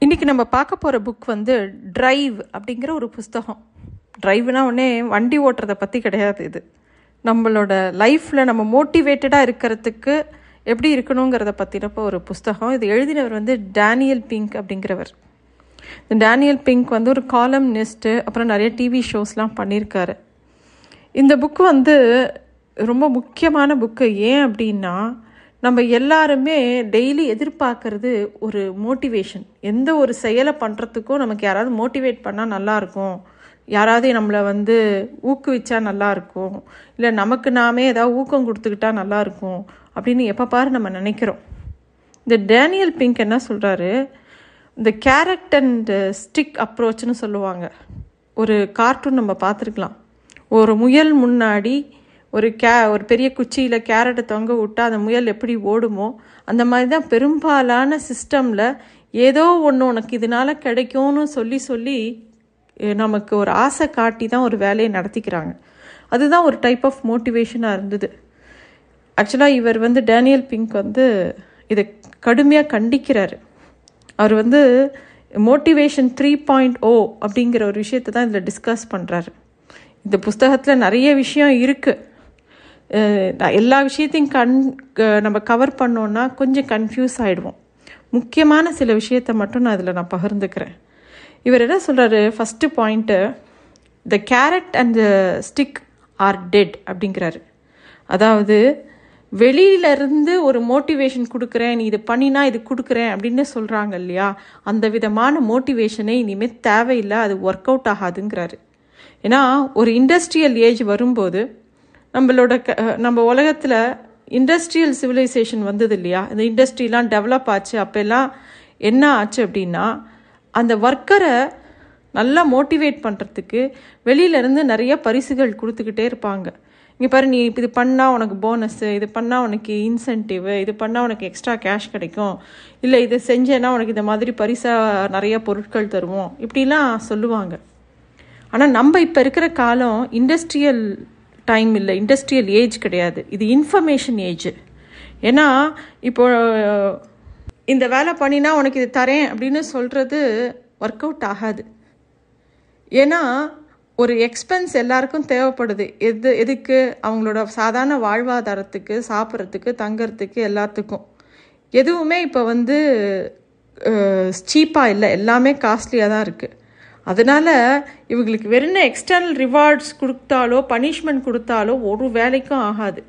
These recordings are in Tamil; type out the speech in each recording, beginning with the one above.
இன்றைக்கி நம்ம பார்க்க போகிற புக் வந்து ட்ரைவ் அப்படிங்கிற ஒரு புஸ்தகம். ட்ரைவ்னா உடனே வண்டி ஓட்டுறதை பற்றி கிடையாது இது. நம்மளோட லைஃப்பில் நம்ம மோட்டிவேட்டடாக இருக்கிறதுக்கு எப்படி இருக்கணுங்கிறத பற்றினப்போ ஒரு புஸ்தகம். இது எழுதினவர் வந்து டேனியல் பிங்க் அப்படிங்கிறவர். இந்த டேனியல் பிங்க் வந்து ஒரு காலம் நெஸ்ட்டு அப்புறம் நிறைய டிவி ஷோஸ்லாம் பண்ணியிருக்காரு. இந்த புக்கு வந்து ரொம்ப முக்கியமான புக்கு ஏன் அப்படின்னா நம்ம எல்லாருமே டெய்லி எதிர்பார்க்கறது ஒரு மோட்டிவேஷன் எந்த ஒரு செயலை பண்ணுறதுக்கும் நமக்கு யாராவது மோட்டிவேட் பண்ணால் நல்லாயிருக்கும் யாராவது நம்மளை வந்து ஊக்குவிச்சா நல்லாயிருக்கும் இல்லை நமக்கு நாமே ஏதாவது ஊக்கம் கொடுத்துக்கிட்டா நல்லாயிருக்கும் அப்படின்னு எப்போ பாரு நம்ம நினைக்கிறோம். இந்த டேனியல் பிங்க் என்ன சொல்கிறாரு இந்த கேரட் அண்ட் ஸ்டிக் அப்ரோச்னு சொல்லுவாங்க. ஒரு கார்ட்டூன் நம்ம பார்த்துருக்கலாம். ஒரு முயல் முன்னாடி ஒரு கே ஒரு பெரிய குச்சியில் கேரட்டை தொங்க விட்டால் அந்த முயல் எப்படி ஓடுமோ அந்த மாதிரி தான் பெரும்பாலான சிஸ்டமில் ஏதோ ஒன்று உனக்கு இதனால் கிடைக்கும்னு சொல்லி சொல்லி நமக்கு ஒரு ஆசை காட்டி தான் ஒரு வேலையை நடத்திக்கிறாங்க. அதுதான் ஒரு டைப் ஆஃப் மோட்டிவேஷனாக இருந்தது. ஆக்சுவலாக இவர் வந்து டேனியல் பிங்க் வந்து இதை கடுமையாக கண்டிக்கிறாரு. அவர் வந்து மோட்டிவேஷன் த்ரீ பாயிண்ட் ஓ அப்படிங்கிற ஒரு விஷயத்தை தான் இதில் டிஸ்கஸ் பண்ணுறாரு இந்த புஸ்தகத்தில் நிறைய விஷயம் இருக்குது எல்லா விஷயத்தையும் கண் நம்ம கவர் பண்ணோன்னா கொஞ்சம் கன்ஃபியூஸ் ஆகிடுவோம் முக்கியமான சில விஷயத்தை மட்டும் நான் இதில் நான் பகிர்ந்துக்கிறேன். இவர் என்ன சொல்கிறாரு first point the carrot and the stick are dead அப்படிங்கிறாரு. அதாவது வெளியிலேருந்து ஒரு மோட்டிவேஷன் கொடுக்குறேன் நீ இது பண்ணினா இது கொடுக்குறேன் அப்படின்னு சொல்கிறாங்க இல்லையா? அந்த விதமான மோட்டிவேஷனே இனிமேல் தேவையில்லை அது ஒர்க் அவுட் ஆகாதுங்கிறாரு. ஏன்னா ஒரு இண்டஸ்ட்ரியல் ஏஜ் வரும்போது நம்மளோட க நம்ம உலகத்தில் இண்டஸ்ட்ரியல் சிவிலைசேஷன் வந்தது இல்லையா இந்த இண்டஸ்ட்ரிலாம் டெவலப் ஆச்சு அப்போல்லாம் என்ன ஆச்சு அப்படின்னா அந்த ஒர்க்கரை நல்லா மோட்டிவேட் பண்ணுறதுக்கு வெளியிலேருந்து நிறைய பரிசுகள் கொடுத்துக்கிட்டே இருப்பாங்க. இங்கே பாரு நீ இது பண்ணால் உனக்கு போனஸ்ஸு இது பண்ணால் உனக்கு இன்சென்டிவ் இது பண்ணால் உனக்கு எக்ஸ்ட்ரா கேஷ் கிடைக்கும். இல்லை இதை செஞ்சேன்னா உனக்கு இந்த மாதிரி பரிசாக நிறைய பொருட்கள் தருவோம். இப்படிலாம் சொல்லுவாங்க. ஆனால் நம்ம இப்போ இருக்கிற காலம் இண்டஸ்ட்ரியல் டைம் இல்லை. இண்டஸ்ட்ரியல் ஏஜ் கிடையாது. இது இன்ஃபர்மேஷன் ஏஜ் ஏன்னா இப்போ இந்த வேலை பண்ணினா உனக்கு இது தரேன் அப்படின்னு சொல்கிறது ஒர்க் அவுட் ஆகாது. ஏன்னா ஒரு எக்ஸ்பென்ஸ் எல்லாருக்கும் தேவைப்படுது. எது எதுக்கு? அவங்களோட சாதாரண வாழ்வாதாரத்துக்கு சாப்பிட்றதுக்கு தங்கிறதுக்கு எல்லாத்துக்கும். எதுவுமே இப்போ வந்து சீப்பாக இல்லை. எல்லாமே காஸ்ட்லியாக தான் இருக்குது அதனால் இவங்களுக்கு வெறும் எக்ஸ்டர்னல் ரிவார்ட்ஸ் கொடுத்தாலோ பனிஷ்மெண்ட் கொடுத்தாலோ ஒரு வேலைக்கும் ஆகாது.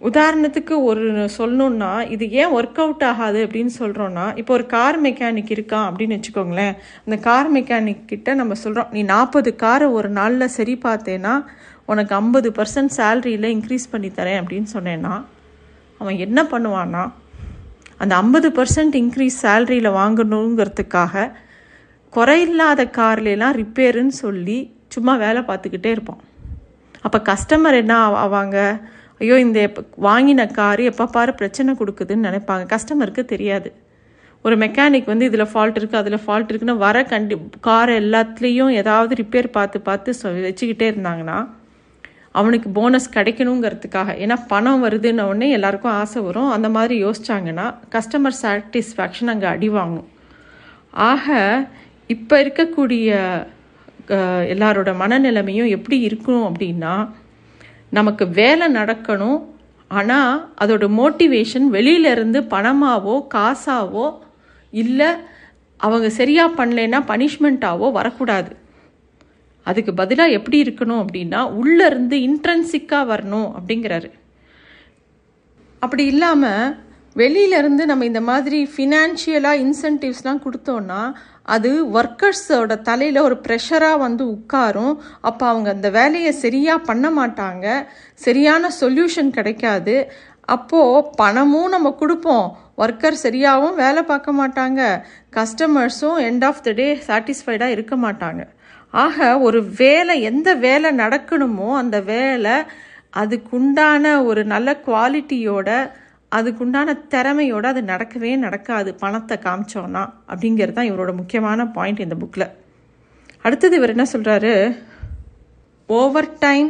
உதாரணத்துக்கு ஒரு சொல்லணுன்னா இது ஏன் ஒர்க் அவுட் ஆகாது அப்படின்னு சொல்கிறோன்னா இப்போ ஒரு கார் மெக்கானிக் இருக்கான் அப்படின்னு வச்சுக்கோங்களேன். அந்த கார் மெக்கானிக் கிட்ட நம்ம சொல்கிறோம் நீ நாற்பது காரை ஒரு நாளில் சரி பார்த்தேன்னா உனக்கு ஐம்பது பர்சன்ட் சேலரியில் இன்க்ரீஸ் பண்ணி தரேன் அப்படின்னு சொன்னேன்னா அவன் என்ன பண்ணுவான்னா அந்த ஐம்பது பர்சன்ட் இன்க்ரீஸ் சேலரியில் வாங்கணுங்கிறதுக்காக குறையில்லாத கார்லாம் ரிப்பேருன்னு சொல்லி சும்மா வேலை பார்த்துக்கிட்டே இருப்பான். அப்போ கஸ்டமர் என்ன ஆவாங்க? ஐயோ இந்த வாங்கின கார் எப்போ பாரு பிரச்சனை கொடுக்குதுன்னு நினைப்பாங்க. கஸ்டமருக்கு தெரியாது. ஒரு மெக்கானிக் வந்து இதில் ஃபால்ட் இருக்குது அதில் ஃபால்ட் இருக்குன்னு வர கண்டி கார் எல்லாத்துலேயும் ஏதாவது ரிப்பேர் பார்த்து பார்த்து சொ வச்சுக்கிட்டே இருந்தாங்கன்னா அவனுக்கு போனஸ் கிடைக்கணுங்கிறதுக்காக ஏன்னா பணம் வருதுன்ன உடனே எல்லாருக்கும் ஆசை வரும். அந்த மாதிரி யோசிச்சாங்கன்னா கஸ்டமர் சாட்டிஸ்ஃபேக்ஷன் அங்கே அடி வாங்கும். ஆக இப்போ இருக்கக்கூடிய எல்லாரோட மனநிலைமையும் எப்படி இருக்கணும் அப்படின்னா நமக்கு வேலை நடக்கணும் ஆனால் அதோட மோட்டிவேஷன் வெளியிலேருந்து பணமாவோ காசாவோ இல்லை அவங்க சரியாக பண்ணலைன்னா பனிஷ்மெண்ட்டாவோ வரக்கூடாது. அதுக்கு பதிலாக எப்படி இருக்கணும் அப்படின்னா உள்ளேருந்து இன்ட்ரென்சிக்காக வரணும் அப்படிங்கிறாரு. அப்படி இல்லாமல் வெளியிலேருந்து நம்ம இந்த மாதிரி ஃபினான்ஷியலாக இன்சென்டிவ்ஸ்லாம் கொடுத்தோன்னா அது ஒர்க்கர்ஸோட தலையில் ஒரு ப்ரெஷராக வந்து உட்காரும். அப்போ அவங்க அந்த வேலையை சரியாக பண்ண மாட்டாங்க. சரியான சொல்யூஷன் கிடைக்காது. அப்போது பணமும் நம்ம கொடுப்போம். ஒர்க்கர் சரியாகவும் வேலை பார்க்க மாட்டாங்க. கஸ்டமர்ஸும் எண்ட் ஆஃப் த டே சாட்டிஸ்ஃபைடாக இருக்க மாட்டாங்க. ஆக ஒரு வேலை எந்த வேலை நடக்கணுமோ அந்த வேலை அதுக்குண்டான ஒரு நல்ல குவாலிட்டியோட அதுக்குண்டான திறமையோடு அது நடக்கவே நடக்காது. பணத்தை காமிச்சோன்னா அப்படிங்கிறது தான் இவரோட முக்கியமான பாயிண்ட் இந்த புக்கில் அடுத்தது இவர் என்ன சொல்கிறாரு over time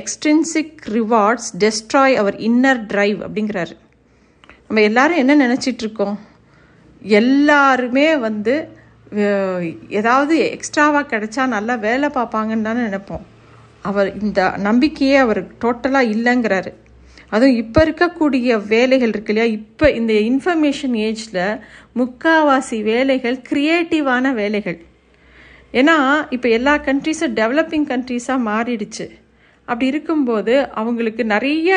extrinsic rewards destroy our inner drive அப்படிங்கிறாரு. நம்ம எல்லாரும் என்ன நினச்சிட்ருக்கோம் எல்லாருமே வந்து ஏதாவது எக்ஸ்ட்ராவாக கிடைச்சா நல்லா வேலை பார்ப்பாங்கன்னு தானே நினைப்போம். அவர் இந்த நம்பிக்கையே அவர் டோட்டலாக இல்லைங்கிறாரு. அதுவும் இப்போ இருக்கக்கூடிய வேலைகள் இருக்கு இல்லையா? இப்போ இந்த இன்ஃபர்மேஷன் ஏஜில் முக்காவாசி வேலைகள் க்ரியேட்டிவான வேலைகள். ஏன்னா இப்போ எல்லா கண்ட்ரீஸும் டெவலப்பிங் கண்ட்ரீஸாக மாறிடுச்சு. அப்படி இருக்கும்போது அவங்களுக்கு நிறைய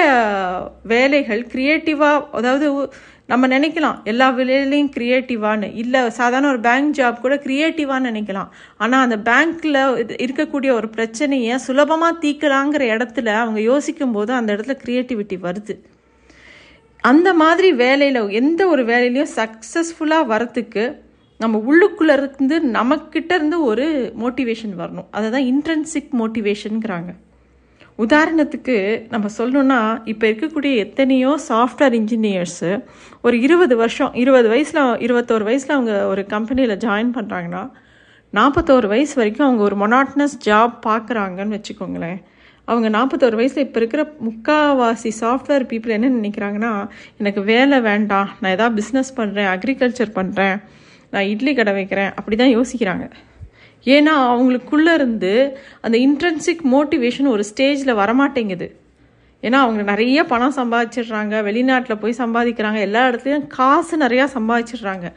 வேலைகள் க்ரியேட்டிவாக அதாவது நம்ம நினைக்கலாம் எல்லா வேலையிலையும் க்ரியேட்டிவான்னு இல்லை சாதாரண ஒரு பேங்க் ஜாப் கூட க்ரியேட்டிவான்னு நினைக்கலாம். ஆனால் அந்த பேங்க்கில் இருக்கக்கூடிய ஒரு பிரச்சனையை சுலபமாக தீர்க்கலாங்கிற இடத்துல அவங்க யோசிக்கும் போது அந்த இடத்துல க்ரியேட்டிவிட்டி வருது. அந்த மாதிரி வேலையில் எந்த ஒரு வேலையிலையும் சக்ஸஸ்ஃபுல்லாக வரத்துக்கு நம்ம உள்ளுக்குள்ளே இருந்து நமக்கிட்ட இருந்து ஒரு மோட்டிவேஷன் வரணும். அதை தான் இன்ட்ரென்சிக் மோட்டிவேஷனுங்கிறாங்க உதாரணத்துக்கு நம்ம சொல்லணும்னா இப்போ இருக்கக்கூடிய எத்தனையோ சாஃப்ட்வேர் இன்ஜினியர்ஸு ஒரு இருபது வருஷம் இருபது வயசில் இருபத்தோரு வயசில் அவங்க ஒரு கம்பெனியில் ஜாயின் பண்ணுறாங்கன்னா நாற்பத்தோரு வயசு வரைக்கும் அவங்க ஒரு மொனாட்னஸ் ஜாப் பார்க்குறாங்கன்னு வச்சுக்கோங்களேன். அவங்க நாற்பத்தோரு வயசில் இப்போ இருக்கிற முக்காவாசி சாஃப்ட்வேர் பீப்புள் என்ன நினைக்கிறாங்கன்னா எனக்கு வேலை வேண்டாம் நான் ஏதாவது பிஸ்னஸ் பண்ணுறேன் அக்ரிகல்ச்சர் பண்ணுறேன் நான் இட்லி கடை வைக்கிறேன் அப்படி தான் யோசிக்கிறாங்க. ஏன்னா அவங்களுக்குள்ளே இருந்து அந்த இன்ட்ரென்சிக் மோட்டிவேஷன் ஒரு ஸ்டேஜில் வரமாட்டேங்குது. ஏன்னா அவங்க நிறைய பணம் சம்பாதிச்சிடுறாங்க வெளிநாட்டில் போய் சம்பாதிக்கிறாங்க எல்லா இடத்துலையும் காசு நிறையா சம்பாதிச்சிடுறாங்க.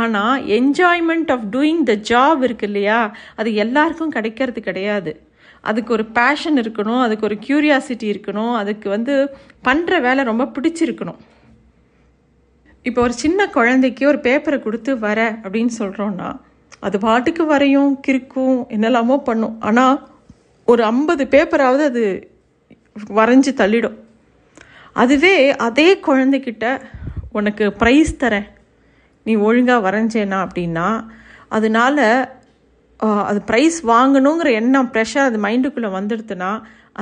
ஆனால் enjoyment of doing the job இருக்கு இல்லையா? அது எல்லாருக்கும் கிடைக்கிறது கிடையாது. அதுக்கு ஒரு பேஷன் இருக்கணும் அதுக்கு ஒரு க்யூரியாசிட்டி இருக்கணும் அதுக்கு வந்து பண்ணுற வேலை ரொம்ப பிடிச்சிருக்கணும். இப்போ ஒரு சின்ன குழந்தைக்கு ஒரு பேப்பரை கொடுத்து வர அப்படின்னு சொல்கிறோன்னா அது பாட்டுக்கு வரையும் கிறுக்கும் என்னெல்லாமோ பண்ணும். ஆனால் ஒரு ஐம்பது பேப்பராவது அது வரைஞ்சி தள்ளிடும். அதுவே அதே குழந்தைக்கிட்ட உனக்கு ப்ரைஸ் தரேன். நீ ஒழுங்காக வரைஞ்சேனா? அப்படின்னா அதனால அது ப்ரைஸ் வாங்கணுங்கிற எண்ணம் ப்ரெஷர் அது மைண்டுக்குள்ளே வந்துடுதுன்னா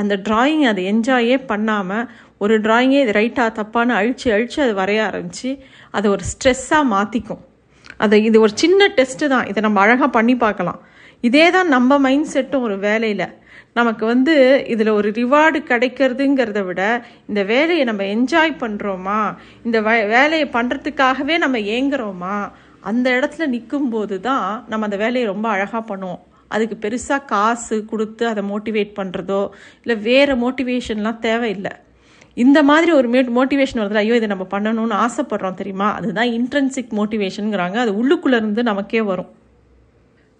அந்த ட்ராயிங் அதை என்ஜாயே பண்ணாமல் ஒரு ட்ராயிங்கே இது ரைட்டாக தப்பான்னு அழித்து அழித்து அது வரைய ஆரம்பித்து அதை ஒரு ஸ்ட்ரெஸ்ஸாக மாற்றிக்கும் அதை இது ஒரு சின்ன டெஸ்ட்டு தான். இதை நம்ம அழகாக பண்ணி பார்க்கலாம். இதே தான் நம்ம மைண்ட் செட்டும் ஒரு வேலையில். நமக்கு வந்து இதில் ஒரு ரிவார்டு கிடைக்கிறதுங்கிறத விட இந்த வேலையை நம்ம என்ஜாய் பண்ணுறோமா இந்த வே வேலையை பண்ணுறதுக்காகவே நம்ம ஏங்குறோமா? அந்த இடத்துல நிற்கும்போது தான் நம்ம அந்த வேலையை ரொம்ப அழகாக பண்ணுவோம். அதுக்கு பெருசாக காசு கொடுத்து அதை மோட்டிவேட் பண்ணுறதோ இல்லை வேறு மோட்டிவேஷன்லாம் தேவையில்லை. இந்த மாதிரி ஒரு மோட்டிவேஷன் வருதுல ஐயோ இதை நம்ம பண்ணணும்னு ஆசைப்படுறோம் தெரியுமா? அதுதான் இன்ட்ரென்சிக் மோட்டிவேஷனுங்கிறாங்க அது உள்ளுக்குள்ளே இருந்து நமக்கே வரும்.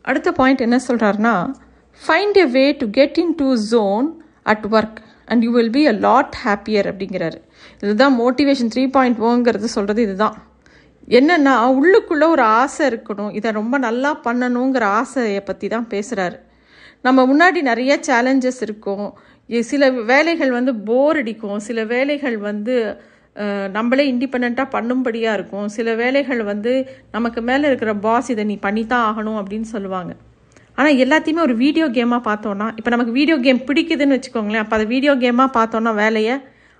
அடுத்த பாயிண்ட் என்ன சொல்கிறாருன்னா find a way to get in to zone at work and you will be a lot happier அப்படிங்கிறாரு. இதுதான் மோட்டிவேஷன் த்ரீ பாயிண்ட் ஓங்கிறது சொல்கிறது இதுதான். என்னென்னா உள்ளுக்குள்ளே ஒரு ஆசை இருக்கணும். இதை ரொம்ப நல்லா பண்ணணுங்கிற ஆசையை பற்றி தான் பேசுகிறாரு நம்ம முன்னாடி நிறைய சேலஞ்சஸ் இருக்கும். சில வேலைகள் வந்து போர் அடிக்கும். சில வேலைகள் வந்து நம்மளே இண்டிபெண்ட்டாக பண்ணும்படியாக இருக்கும். சில வேலைகள் வந்து நமக்கு மேலே இருக்கிற பாஸ் இதை நீ பண்ணித்தான் ஆகணும் அப்படின்னு சொல்லுவாங்க. ஆனால் எல்லாத்தையுமே ஒரு வீடியோ கேமாக பார்த்தோன்னா இப்போ நமக்கு வீடியோ கேம் பிடிக்குதுன்னு வச்சுக்கோங்களேன் அப்போ அதை வீடியோ கேமாக பார்த்தோன்னா வேலையை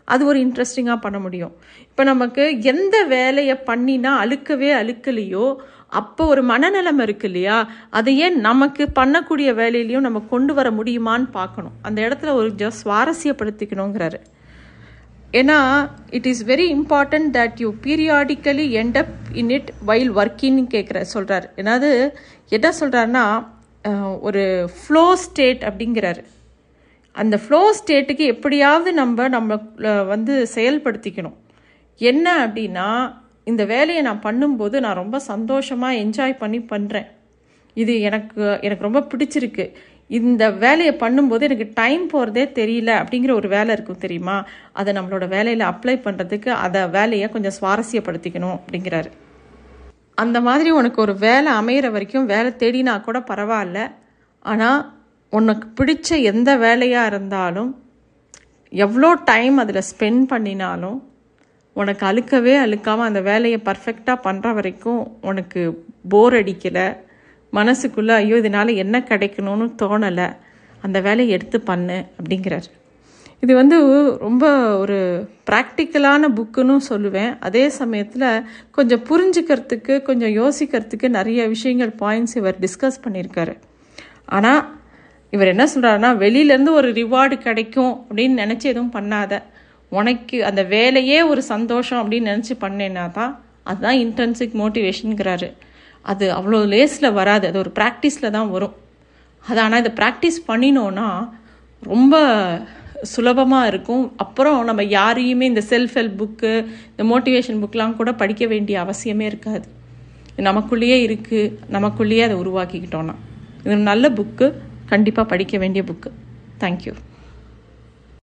அது ஒரு இன்ட்ரெஸ்டிங்காக பண்ண முடியும். இப்போ நமக்கு எந்த வேலையை பண்ணினா அழுக்கவே அழுக்கலையோ அப்போ ஒரு மனநிலைமை இருக்கு இல்லையா? அதை ஏன் நமக்கு பண்ணக்கூடிய வேலையிலையும் நம்ம கொண்டு வர முடியுமான்னு பார்க்கணும். அந்த இடத்துல ஒரு ஜ சுவாரஸ்யப்படுத்திக்கணுங்கிறாரு. ஏன்னா it is very important that you periodically end up in it while ஒர்க்கின்னு கேட்குற சொல்கிறார் என்னது? என்ன சொல்கிறாருன்னா ஒரு ஃப்ளோ ஸ்டேட் அப்படிங்கிறாரு. அந்த ஃப்ளோ ஸ்டேட்டுக்கு எப்படியாவது நம்ம நம்ம வந்து செயல்படுத்திக்கணும். என்ன அப்படின்னா இந்த வேலையை நான் பண்ணும்போது நான் ரொம்ப சந்தோஷமாக என்ஜாய் பண்ணி பண்ணுறேன் இது எனக்கு எனக்கு ரொம்ப பிடிச்சிருக்கு. இந்த வேலையை பண்ணும்போது எனக்கு டைம் போகிறதே தெரியல அப்படிங்கிற ஒரு வேலை இருக்கும் தெரியுமா? அதை நம்மளோட வேலையில் அப்ளை பண்ணுறதுக்கு அதை வேலையை கொஞ்சம் சுவாரஸ்யப்படுத்திக்கணும் அப்படிங்கிறாரு. அந்த மாதிரி உனக்கு ஒரு வேலை அமையிற வரைக்கும் வேலை தேடினா கூட பரவாயில்ல. ஆனால் உனக்கு பிடிச்ச எந்த வேலையாக இருந்தாலும் எவ்வளோ டைம் அதில் ஸ்பெண்ட் பண்ணினாலும் உனக்கு அழுக்கவே அழுக்காமல் அந்த வேலையை பர்ஃபெக்டாக பண்ணுற வரைக்கும் உனக்கு போர் அடிக்கலை. மனசுக்குள்ளே ஐயோ இதனால் என்ன கிடைக்கணும்னு தோணலை. அந்த வேலையை எடுத்து பண்ணு அப்படிங்கிறார். இது வந்து ரொம்ப ஒரு ப்ராக்டிக்கலான புக்குன்னு சொல்லுவேன். அதே சமயத்தில் கொஞ்சம் புரிஞ்சுக்கிறதுக்கு கொஞ்சம் யோசிக்கிறதுக்கு நிறைய விஷயங்கள் பாயிண்ட்ஸ் இவர் டிஸ்கஸ் பண்ணியிருக்காரு. ஆனால் இவர் என்ன சொல்கிறாருன்னா வெளியிலேருந்து ஒரு ரிவார்டு கிடைக்கும் அப்படின்னு நினச்சி எதுவும் பண்ணாத. உனக்கு அந்த வேலையே ஒரு சந்தோஷம் அப்படின்னு நினச்சி பண்ணேன்னா தான் அதுதான் இன்டென்சிக் மோட்டிவேஷனுங்கிறாரு அது அவ்வளோ லேஸில் வராது. அது ஒரு ப்ராக்டிஸில் தான் வரும். அது ஆனால் இதை ப்ராக்டிஸ் பண்ணினோன்னா ரொம்ப சுலபமாக இருக்கும். அப்புறம் நம்ம யாரையுமே இந்த செல்ஃப் ஹெல்ப் புக்கு இந்த மோட்டிவேஷன் புக்கெலாம் கூட படிக்க வேண்டிய அவசியமே இருக்காது. நமக்குள்ளேயே இருக்குது நமக்குள்ளேயே அதை உருவாக்கிக்கிட்டோன்னா இது நல்ல புக்கு கண்டிப்பாக படிக்க வேண்டிய புக்கு தேங்க்யூ